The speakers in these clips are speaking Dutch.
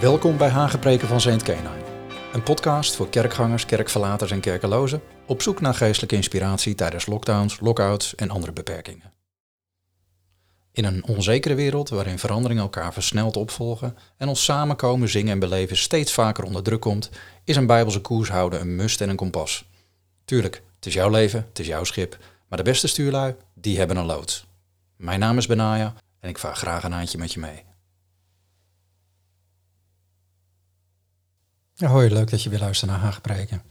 Welkom bij Hagepreken van Saint Kenai. Een podcast voor kerkgangers, kerkverlaters en kerkelozen op zoek naar geestelijke inspiratie tijdens lockdowns, lockouts en andere beperkingen. In een onzekere wereld waarin veranderingen elkaar versneld opvolgen en ons samenkomen, zingen en beleven steeds vaker onder druk komt, is een bijbelse koers houden een must en een kompas. Tuurlijk, het is jouw leven, het is jouw schip, maar de beste stuurlui, die hebben een loods. Mijn naam is Benaya en ik vaar graag een handje met je mee. Hoi, leuk dat je weer luistert naar Haagpreken.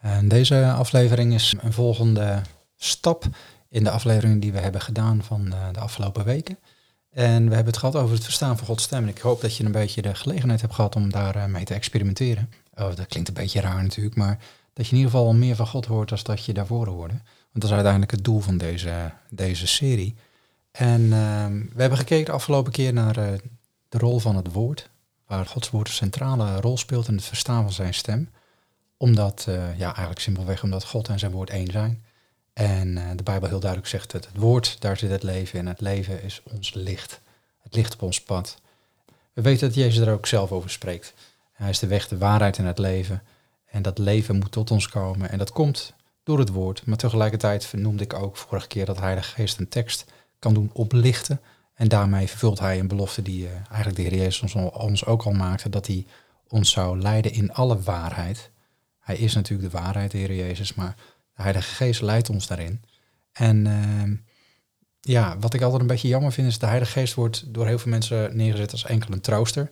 En deze aflevering is een volgende stap in de afleveringen die we hebben gedaan van de, de afgelopen weken. En we hebben het gehad over het verstaan van Gods stem. En ik hoop dat je een beetje de gelegenheid hebt gehad om daar mee te experimenteren. Oh, dat klinkt een beetje raar natuurlijk, maar dat je in ieder geval meer van God hoort dan dat je daarvoor hoorde. Want dat is uiteindelijk het doel van deze, deze serie. En uh, we hebben gekeken de afgelopen keer naar uh, de rol van het woord waar Gods woord een centrale rol speelt in het verstaan van zijn stem. Omdat, uh, ja, eigenlijk simpelweg omdat God en zijn woord één zijn. En uh, de Bijbel heel duidelijk zegt dat het woord, daar zit het leven in. Het leven is ons licht. Het licht op ons pad. We weten dat Jezus er ook zelf over spreekt. Hij is de weg, de waarheid en het leven. En dat leven moet tot ons komen. En dat komt door het woord. Maar tegelijkertijd noemde ik ook vorige keer dat Heilige Geest een tekst kan doen oplichten en daarmee vervult hij een belofte die uh, eigenlijk de Heer Jezus ons, ons, ook al maakte, dat hij ons zou leiden in alle waarheid. Hij is natuurlijk de waarheid, de Heer Jezus, maar de Heilige Geest leidt ons daarin. En uh, ja, wat ik altijd een beetje jammer vind, is de Heilige Geest wordt door heel veel mensen neergezet als enkel een trooster.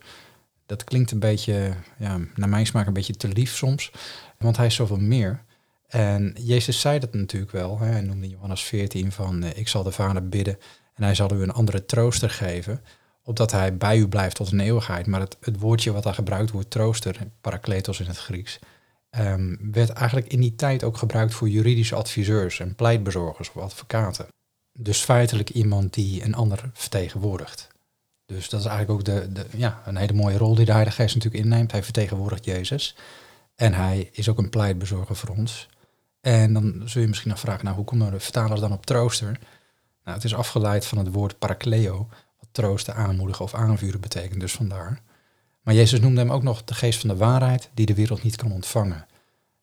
Dat klinkt een beetje, ja, naar mijn smaak een beetje te lief soms, want hij is zoveel meer. En Jezus zei dat natuurlijk wel. Hè. Hij noemde Johannes 14 van, uh, ik zal de Vader bidden en hij zal u een andere trooster geven, opdat hij bij u blijft tot een eeuwigheid. Maar het, het woordje wat daar gebruikt wordt, trooster, parakletos in het Grieks, um, werd eigenlijk in die tijd ook gebruikt voor juridische adviseurs en pleitbezorgers of advocaten. Dus feitelijk iemand die een ander vertegenwoordigt. Dus dat is eigenlijk ook de, de, ja, een hele mooie rol die de Heilige Geest natuurlijk inneemt. Hij vertegenwoordigt Jezus. En hij is ook een pleitbezorger voor ons. En dan zul je misschien nog vragen, nou, hoe komen de vertalers dan op trooster? Nou, het is afgeleid van het woord parakleo, wat troosten, aanmoedigen of aanvuren betekent, dus vandaar. Maar Jezus noemde hem ook nog de geest van de waarheid die de wereld niet kan ontvangen.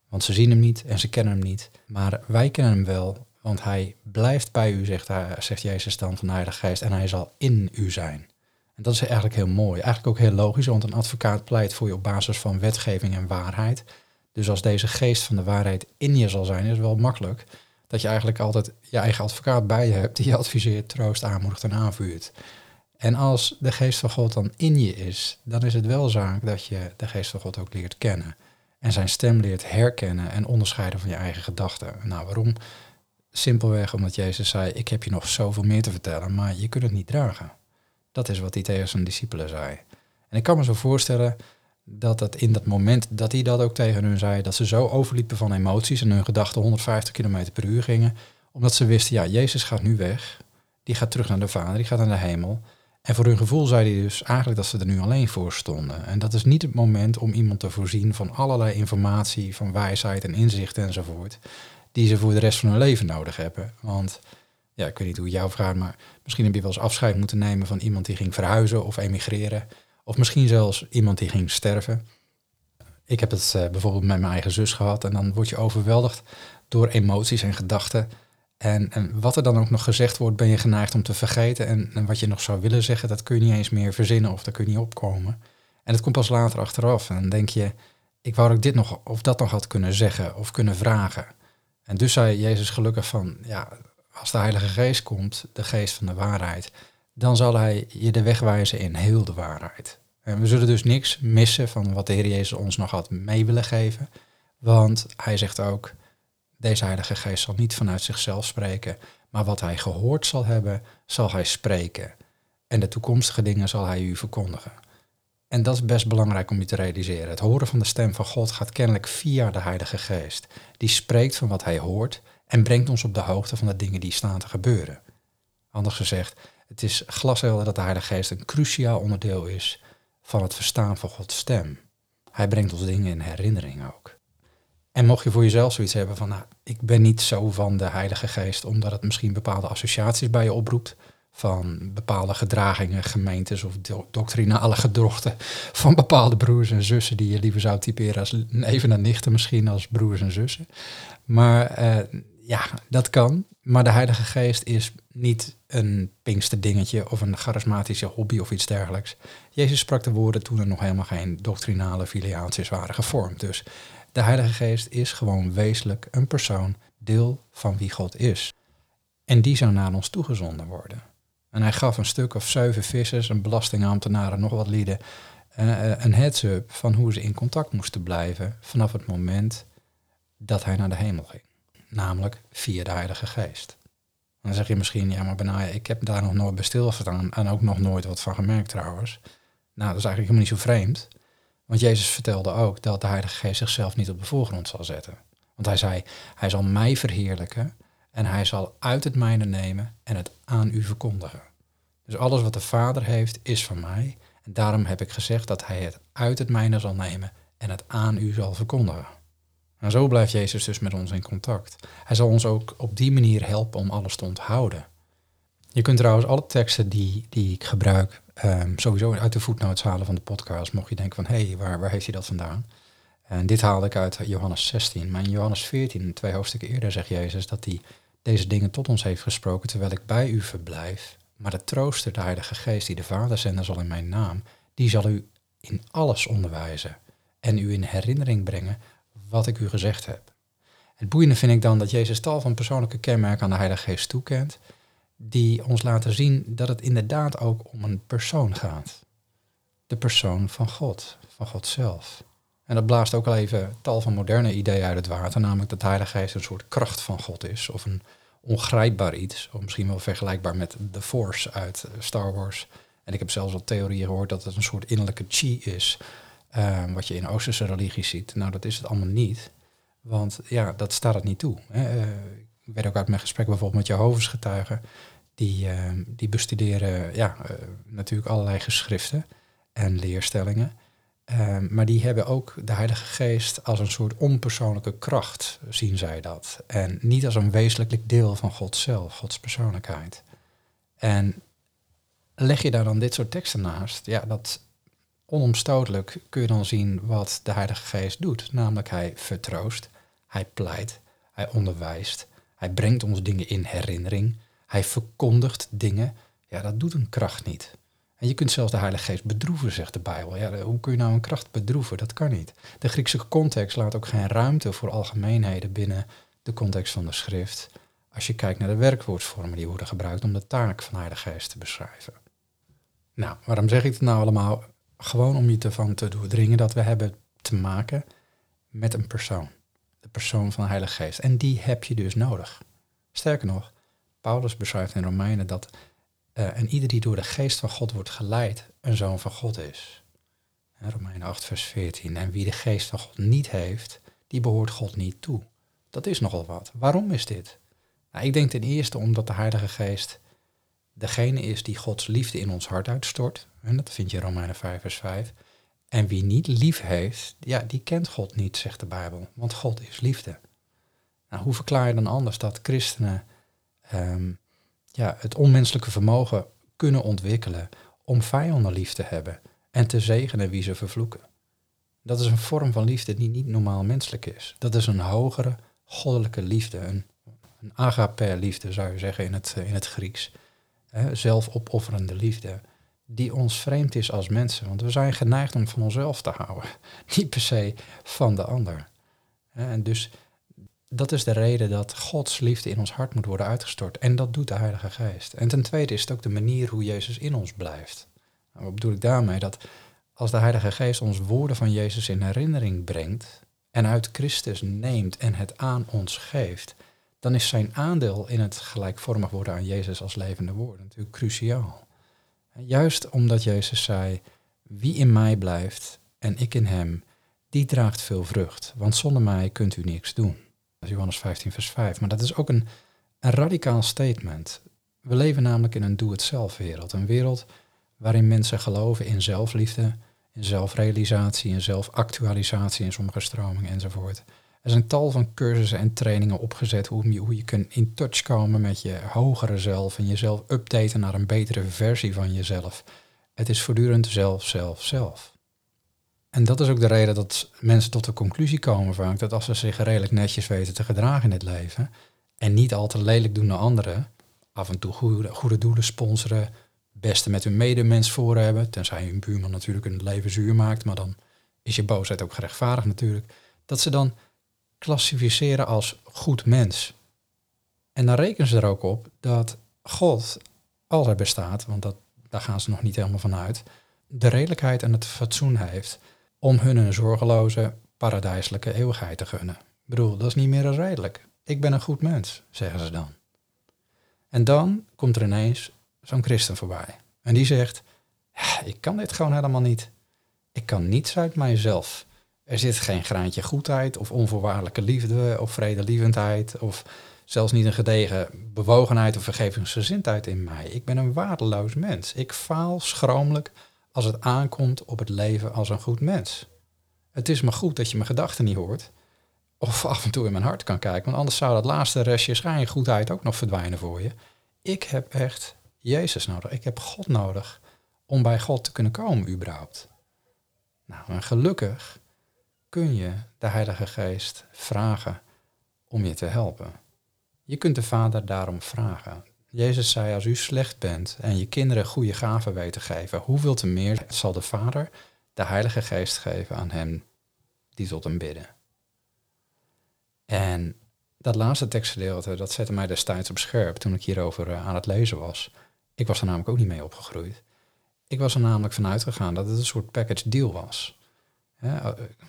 Want ze zien hem niet en ze kennen hem niet. Maar wij kennen hem wel, want hij blijft bij u, zegt, zegt Jezus dan van de Heilige Geest, en hij zal in u zijn. En dat is eigenlijk heel mooi. Eigenlijk ook heel logisch, want een advocaat pleit voor je op basis van wetgeving en waarheid. Dus als deze geest van de waarheid in je zal zijn, is het wel makkelijk dat je eigenlijk altijd je eigen advocaat bij je hebt die je adviseert, troost, aanmoedigt en aanvuurt. En als de geest van God dan in je is, dan is het wel zaak dat je de geest van God ook leert kennen. En zijn stem leert herkennen en onderscheiden van je eigen gedachten. Nou, waarom? Simpelweg omdat Jezus zei, ik heb je nog zoveel meer te vertellen, maar je kunt het niet dragen. Dat is wat hij tegen zijn discipelen zei. En ik kan me zo voorstellen dat het in dat moment dat hij dat ook tegen hun zei, dat ze zo overliepen van emoties en hun gedachten 150 km per uur gingen, omdat ze wisten, ja, Jezus gaat nu weg, die gaat terug naar de Vader, die gaat naar de hemel. En voor hun gevoel zei hij dus eigenlijk dat ze er nu alleen voor stonden. En dat is niet het moment om iemand te voorzien van allerlei informatie, van wijsheid en inzicht enzovoort, die ze voor de rest van hun leven nodig hebben. Want ja, ik weet niet hoe het jou vraagt, maar misschien heb je wel eens afscheid moeten nemen van iemand die ging verhuizen of emigreren. Of misschien zelfs iemand die ging sterven. Ik heb het uh, bijvoorbeeld met mijn eigen zus gehad en dan word je overweldigd door emoties en gedachten. En, en, wat er dan ook nog gezegd wordt, ben je geneigd om te vergeten. En, en, wat je nog zou willen zeggen, dat kun je niet eens meer verzinnen of daar kun je niet opkomen. En het komt pas later achteraf. En dan denk je, ik wou dat ik dit nog of dat nog had kunnen zeggen of kunnen vragen. En dus zei Jezus gelukkig van, ja, als de Heilige Geest komt, de geest van de waarheid, dan zal hij je de weg wijzen in heel de waarheid. En we zullen dus niks missen van wat de Heer Jezus ons nog had mee willen geven. Want hij zegt ook, deze Heilige Geest zal niet vanuit zichzelf spreken, maar wat hij gehoord zal hebben, zal hij spreken. En de toekomstige dingen zal hij u verkondigen. En dat is best belangrijk om je te realiseren. Het horen van de stem van God gaat kennelijk via de Heilige Geest. Die spreekt van wat hij hoort en brengt ons op de hoogte van de dingen die staan te gebeuren. Anders gezegd, het is glashelder dat de Heilige Geest een cruciaal onderdeel is van het verstaan van Gods stem. Hij brengt ons dingen in herinnering ook. En mocht je voor jezelf zoiets hebben van, nou, ik ben niet zo van de Heilige Geest, omdat het misschien bepaalde associaties bij je oproept, van bepaalde gedragingen, gemeentes of doctrinale gedrochten van bepaalde broers en zussen die je liever zou typeren als even en nichten misschien als broers en zussen. Maar eh, ja, dat kan. Maar de Heilige Geest is niet een dingetje of een charismatische hobby of iets dergelijks. Jezus sprak de woorden toen er nog helemaal geen doctrinale filiaties waren gevormd. Dus de Heilige Geest is gewoon wezenlijk een persoon, deel van wie God is. En die zou naar ons toegezonden worden. En hij gaf een stuk of zeven vissers, een belastingambtenaren, nog wat lieden, uh, een heads-up van hoe ze in contact moesten blijven vanaf het moment dat hij naar de hemel ging. Namelijk via de Heilige Geest. dan zeg je misschien, ja maar Benaya, ik heb daar nog nooit bij stilgestaan en ook nog nooit wat van gemerkt trouwens. Nou, dat is eigenlijk helemaal niet zo vreemd. Want Jezus vertelde ook dat de Heilige Geest zichzelf niet op de voorgrond zal zetten. Want hij zei, hij zal mij verheerlijken en hij zal uit het mijne nemen en het aan u verkondigen. Dus alles wat de Vader heeft is van mij. En daarom heb ik gezegd dat hij het uit het mijne zal nemen en het aan u zal verkondigen. En zo blijft Jezus dus met ons in contact. Hij zal ons ook op die manier helpen om alles te onthouden. Je kunt trouwens alle teksten die, die ik gebruik um, sowieso uit de voetnotes halen van de podcast. Mocht je denken van, hé, hey, waar, waar heeft hij dat vandaan? En dit haalde ik uit Johannes 16. Maar in Johannes 14, twee hoofdstukken eerder, zegt Jezus dat hij deze dingen tot ons heeft gesproken terwijl ik bij u verblijf. Maar de trooster, de Heilige Geest, die de Vader zenden zal in mijn naam, die zal u in alles onderwijzen en u in herinnering brengen wat ik u gezegd heb. Het boeiende vind ik dan dat Jezus tal van persoonlijke kenmerken aan de Heilige Geest toekent, die ons laten zien dat het inderdaad ook om een persoon gaat. De persoon van God, van God zelf. En dat blaast ook al even tal van moderne ideeën uit het water, namelijk dat de Heilige Geest een soort kracht van God is, of een ongrijpbaar iets, of misschien wel vergelijkbaar met de Force uit Star Wars. En ik heb zelfs al theorieën gehoord dat het een soort innerlijke chi is, uh, wat je in Oosterse religies ziet. Nou, dat is het allemaal niet, want ja, dat staat het niet toe. Uh, ik weet ook uit mijn gesprek bijvoorbeeld met Jehovah's getuigen, die, uh, die bestuderen ja, eh, natuurlijk allerlei geschriften en leerstellingen. Ehm, maar die hebben ook de Heilige Geest als een soort onpersoonlijke kracht, zien zij dat. En niet als een wezenlijk deel van God zelf, Gods persoonlijkheid. En leg je daar dan dit soort teksten naast, ja, dat onomstotelijk kun je dan zien wat de Heilige Geest doet. Namelijk hij vertroost, hij pleit, hij onderwijst, hij brengt ons dingen in herinnering, hij verkondigt dingen. Ja, dat doet een kracht niet. En je kunt zelfs de Heilige Geest bedroeven, zegt de Bijbel. Ja, hoe kun je nou een kracht bedroeven? Dat kan niet. De Griekse context laat ook geen ruimte voor algemeenheden binnen de context van de schrift. Als je kijkt naar de werkwoordsvormen die worden gebruikt om de taak van de Heilige Geest te beschrijven. Nou, waarom zeg ik het nou allemaal? Gewoon om je ervan te doordringen dat we hebben te maken met een persoon. De persoon van de Heilige Geest. En die heb je dus nodig. Sterker nog, Paulus beschrijft in Romeinen dat uh, en ieder die door de geest van God wordt geleid, een zoon van God is. Romeinen 8, vers 14. En wie de geest van God niet heeft, die behoort God niet toe. Dat is nogal wat. Waarom is dit? Nou, ik denk ten eerste omdat de Heilige Geest degene is die Gods liefde in ons hart uitstort. En dat vind je in Romeinen 5, vers 5. En wie niet lief heeft, ja, die kent God niet, zegt de Bijbel. Want God is liefde. Nou, hoe verklaar je dan anders dat christenen um, ja, het onmenselijke vermogen kunnen ontwikkelen om vijanden lief te hebben en te zegenen wie ze vervloeken. Dat is een vorm van liefde die niet normaal menselijk is. Dat is een hogere goddelijke liefde, een, een agape liefde zou je zeggen in het, in het Grieks. Hè, zelfopofferende liefde, die ons vreemd is als mensen. Want we zijn geneigd om van onszelf te houden, niet per se van de ander. En dus dat is de reden dat Gods liefde in ons hart moet worden uitgestort. En dat doet de Heilige Geest. En ten tweede is het ook de manier hoe Jezus in ons blijft. Nou, wat bedoel ik daarmee? Dat als de Heilige Geest ons woorden van Jezus in herinnering brengt en uit Christus neemt en het aan ons geeft, dan is zijn aandeel in het gelijkvormig worden aan Jezus als levende woord natuurlijk cruciaal. Juist omdat Jezus zei, wie in mij blijft en ik in hem, die draagt veel vrucht, want zonder mij kunt u niks doen. Johannes 15, vers 5. Maar dat is ook een, een radicaal statement. We leven namelijk in een doe-het-zelf wereld. Een wereld waarin mensen geloven in zelfliefde, in zelfrealisatie, in zelfactualisatie in sommige stromingen enzovoort. Er zijn tal van cursussen en trainingen opgezet hoe je, hoe je kunt in touch komen met je hogere zelf en jezelf updaten naar een betere versie van jezelf. Het is voortdurend zelf, zelf, zelf. En dat is ook de reden dat mensen tot de conclusie komen vaak dat als ze zich redelijk netjes weten te gedragen in het leven en niet al te lelijk doen naar anderen, af en toe goede, goede doelen sponsoren, beste met hun medemens voor hebben, tenzij hun buurman natuurlijk hun leven zuur maakt, maar dan is je boosheid ook gerechtvaardigd natuurlijk, dat ze dan klassificeren als goed mens. En dan rekenen ze er ook op dat God, als hij bestaat, want dat, daar gaan ze nog niet helemaal van uit, de redelijkheid en het fatsoen heeft om hun een zorgeloze, paradijselijke eeuwigheid te gunnen. Ik bedoel, dat is niet meer dan redelijk. Ik ben een goed mens, zeggen ze dan. En dan komt er ineens zo'n christen voorbij. En die zegt, ik kan dit gewoon helemaal niet. Ik kan niets uit mijzelf. Er zit geen graantje goedheid of onvoorwaardelijke liefde of vredelievendheid of zelfs niet een gedegen bewogenheid of vergevingsgezindheid in mij. Ik ben een waardeloos mens. Ik faal schromelijk als het aankomt op het leven als een goed mens. Het is maar goed dat je mijn gedachten niet hoort of af en toe in mijn hart kan kijken, want anders zou dat laatste restje schijn goedheid ook nog verdwijnen voor je. Ik heb echt Jezus nodig. Ik heb God nodig om bij God te kunnen komen überhaupt. Nou, en gelukkig kun je de Heilige Geest vragen om je te helpen. Je kunt de Vader daarom vragen. Jezus zei, als u slecht bent en je kinderen goede gaven weten geven, hoeveel te meer zal de Vader de Heilige Geest geven aan hen die tot hem bidden. En dat laatste tekstgedeelte, dat zette mij destijds op scherp toen ik hierover eh, aan het lezen was. Ik was er namelijk ook niet mee opgegroeid. Ik was er namelijk vanuit gegaan dat het een soort package deal was.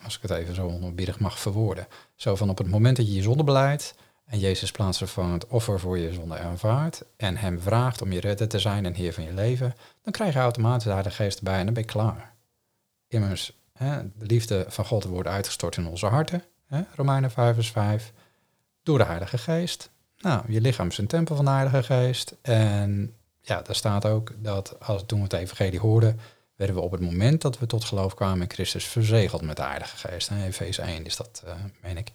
Als ik het even zo onbiedig mag verwoorden. Zo van op het moment dat je je zonde beleidt en Jezus plaatsvervangend offer voor je zonde aanvaardt en hem vraagt om je redder te zijn en heer van je leven, dan krijg je automatisch de Heilige Geest erbij en dan ben je klaar. Immers, hè, de liefde van God wordt uitgestort in onze harten, hè, Romeinen 5 vers 5, door de Heilige Geest. Nou, je lichaam is een tempel van de Heilige Geest en ja, daar staat ook dat als, toen we het evangelie hoorden, werden we op het moment dat we tot geloof kwamen in Christus verzegeld met de Heilige Geest. En Efeze 1 is dat, uh, meen ik.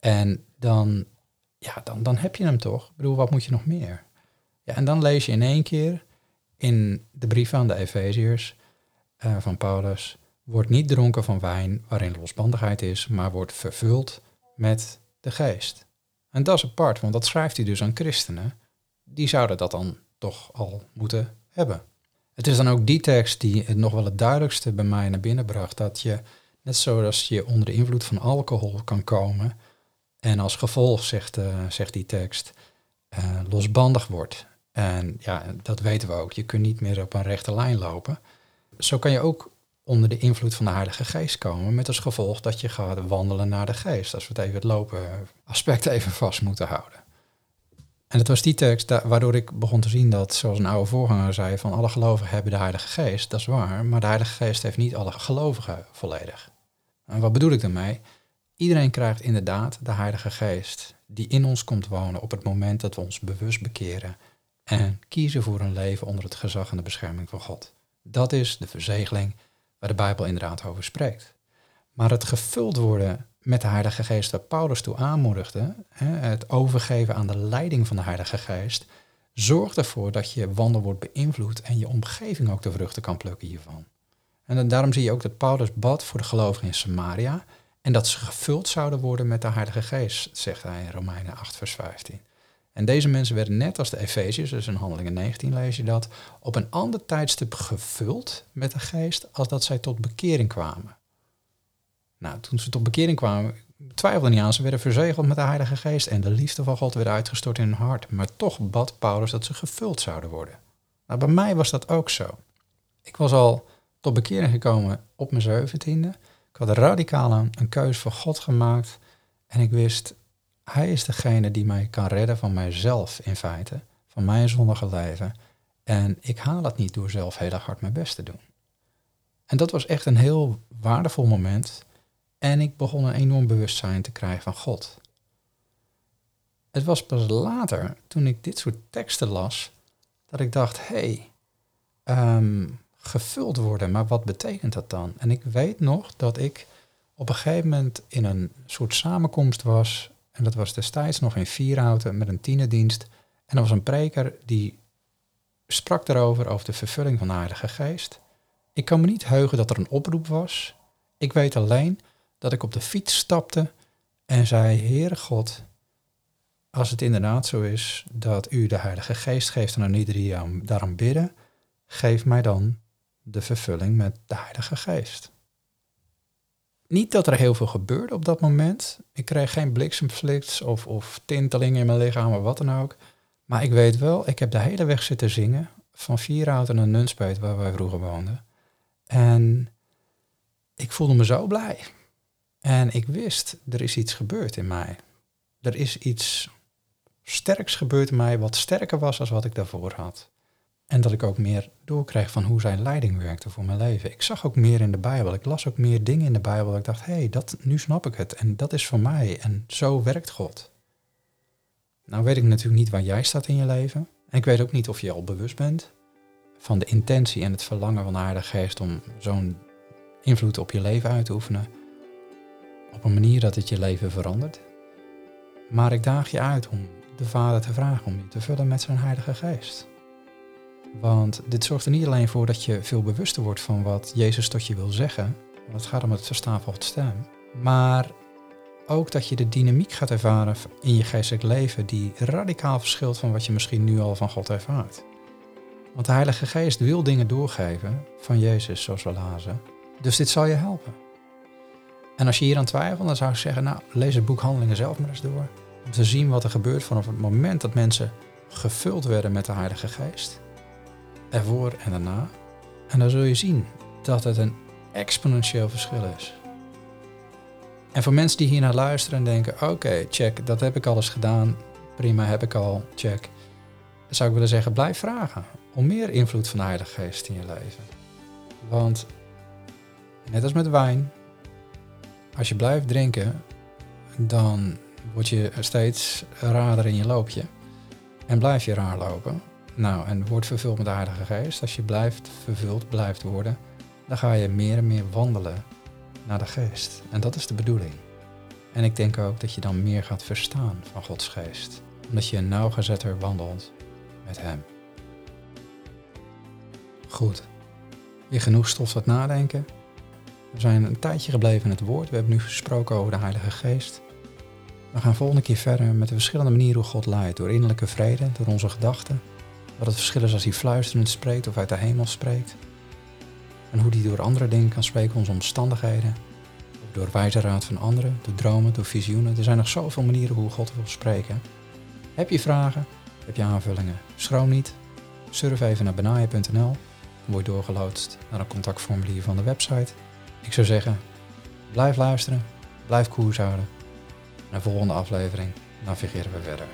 En dan, ja, dan, dan heb je hem toch. Ik bedoel, wat moet je nog meer? Ja, en dan lees je in één keer in de brief aan de Efeziërs uh, van Paulus, wordt niet dronken van wijn waarin losbandigheid is, maar wordt vervuld met de geest. En dat is apart, want dat schrijft hij dus aan christenen. Die zouden dat dan toch al moeten hebben. Het is dan ook die tekst die het nog wel het duidelijkste bij mij naar binnen bracht. Dat je, net zoals je onder de invloed van alcohol kan komen. En als gevolg, zegt, uh, zegt die tekst, uh, losbandig wordt. En ja, dat weten we ook. Je kunt niet meer op een rechte lijn lopen. Zo kan je ook onder de invloed van de Heilige Geest komen. Met als gevolg dat je gaat wandelen naar de Geest. Als we het even het lopen aspect even vast moeten houden. En het was die tekst waardoor ik begon te zien dat, zoals een oude voorganger zei, van alle gelovigen hebben de Heilige Geest. Dat is waar, maar de Heilige Geest heeft niet alle gelovigen volledig. En wat bedoel ik daarmee? Iedereen krijgt inderdaad de Heilige Geest die in ons komt wonen op het moment dat we ons bewust bekeren en kiezen voor een leven onder het gezag en de bescherming van God. Dat is de verzegeling waar de Bijbel inderdaad over spreekt. Maar het gevuld worden met de Heilige Geest waar Paulus toe aanmoedigde, het overgeven aan de leiding van de Heilige Geest, zorgt ervoor dat je wandel wordt beïnvloed en je omgeving ook de vruchten kan plukken hiervan. En daarom zie je ook dat Paulus bad voor de gelovigen in Samaria en dat ze gevuld zouden worden met de Heilige Geest, zegt hij in Romeinen 8, vers 15. En deze mensen werden net als de Efeziërs, dus in Handelingen 19 lees je dat, op een ander tijdstip gevuld met de Geest als dat zij tot bekering kwamen. Nou, toen ze tot bekering kwamen, twijfelden niet aan. Ze werden verzegeld met de Heilige Geest en de liefde van God werd uitgestort in hun hart. Maar toch bad Paulus dat ze gevuld zouden worden. Nou, bij mij was dat ook zo. Ik was al tot bekering gekomen op mijn zeventiende. Ik had radicaal een, een keuze voor God gemaakt. En ik wist, Hij is degene die mij kan redden van mijzelf in feite. Van mijn zondige leven. En ik haal het niet door zelf heel erg hard mijn best te doen. En dat was echt een heel waardevol moment en ik begon een enorm bewustzijn te krijgen van God. Het was pas later, toen ik dit soort teksten las, dat ik dacht, hé, hey, ehm, gevuld worden, maar wat betekent dat dan? En ik weet nog dat ik op een gegeven moment in een soort samenkomst was. En dat was destijds nog in Vierhouten met een tienerdienst. En er was een preker die sprak daarover, over de vervulling van de Heilige Geest. Ik kan me niet heugen dat er een oproep was. Ik weet alleen dat ik op de fiets stapte en zei, Heere God, als het inderdaad zo is dat u de Heilige Geest geeft en aan iedereen daarom bidden, geef mij dan de vervulling met de Heilige Geest. Niet dat er heel veel gebeurde op dat moment. Ik kreeg geen bliksemflits of, of tintelingen in mijn lichaam of wat dan ook. Maar ik weet wel, ik heb de hele weg zitten zingen. Van Vierhouten naar Nunspeet, waar wij vroeger woonden. En ik voelde me zo blij. En ik wist, er is iets gebeurd in mij. Er is iets sterks gebeurd in mij wat sterker was dan wat ik daarvoor had. En dat ik ook meer doorkreeg van hoe zijn leiding werkte voor mijn leven. Ik zag ook meer in de Bijbel. Ik las ook meer dingen in de Bijbel. Ik dacht, hé, hey, dat, nu snap ik het. En dat is voor mij. En zo werkt God. Nou weet ik natuurlijk niet waar jij staat in je leven. En ik weet ook niet of je al bewust bent van de intentie en het verlangen van de Heilige Geest om zo'n invloed op je leven uit te oefenen. Op een manier dat het je leven verandert. Maar ik daag je uit om de Vader te vragen om je te vullen met zijn Heilige Geest. Want dit zorgt er niet alleen voor dat je veel bewuster wordt van wat Jezus tot je wil zeggen. Want het gaat om het verstaan van het stem. Maar ook dat je de dynamiek gaat ervaren in je geestelijk leven die radicaal verschilt van wat je misschien nu al van God ervaart. Want de Heilige Geest wil dingen doorgeven van Jezus, zoals we lazen. Dus dit zal je helpen. En als je hier aan twijfelt, dan zou ik zeggen, nou, lees het boek Handelingen zelf maar eens door. Om te zien wat er gebeurt vanaf het moment dat mensen gevuld werden met de Heilige Geest. Ervoor en daarna. En dan zul je zien dat het een exponentieel verschil is. En voor mensen die hier naar luisteren en denken, oké, check, dat heb ik alles gedaan. Prima, heb ik al, check. Zou ik willen zeggen, blijf vragen om meer invloed van de Heilige Geest in je leven. Want, net als met wijn, als je blijft drinken, dan word je steeds raarder in je loopje. En blijf je raar lopen. Nou, en word vervuld met de Heilige Geest. Als je blijft vervuld blijft worden, dan ga je meer en meer wandelen naar de Geest. En dat is de bedoeling. En ik denk ook dat je dan meer gaat verstaan van Gods Geest. Omdat je nauwgezetter wandelt met Hem. Goed. Weer genoeg stof tot nadenken. We zijn een tijdje gebleven in het woord. We hebben nu gesproken over de Heilige Geest. We gaan volgende keer verder met de verschillende manieren hoe God leidt. Door innerlijke vrede, door onze gedachten. Wat het verschil is als hij fluisterend spreekt of uit de hemel spreekt. En hoe hij door andere dingen kan spreken, onze omstandigheden. Door wijze raad van anderen, door dromen, door visioenen. Er zijn nog zoveel manieren hoe God wil spreken. Heb je vragen? Heb je aanvullingen? Schroom niet. Surf even naar benaje.nl. Dan word je doorgeloodst naar een contactformulier van de website. Ik zou zeggen, blijf luisteren, blijf koers houden. En de volgende aflevering navigeren we verder.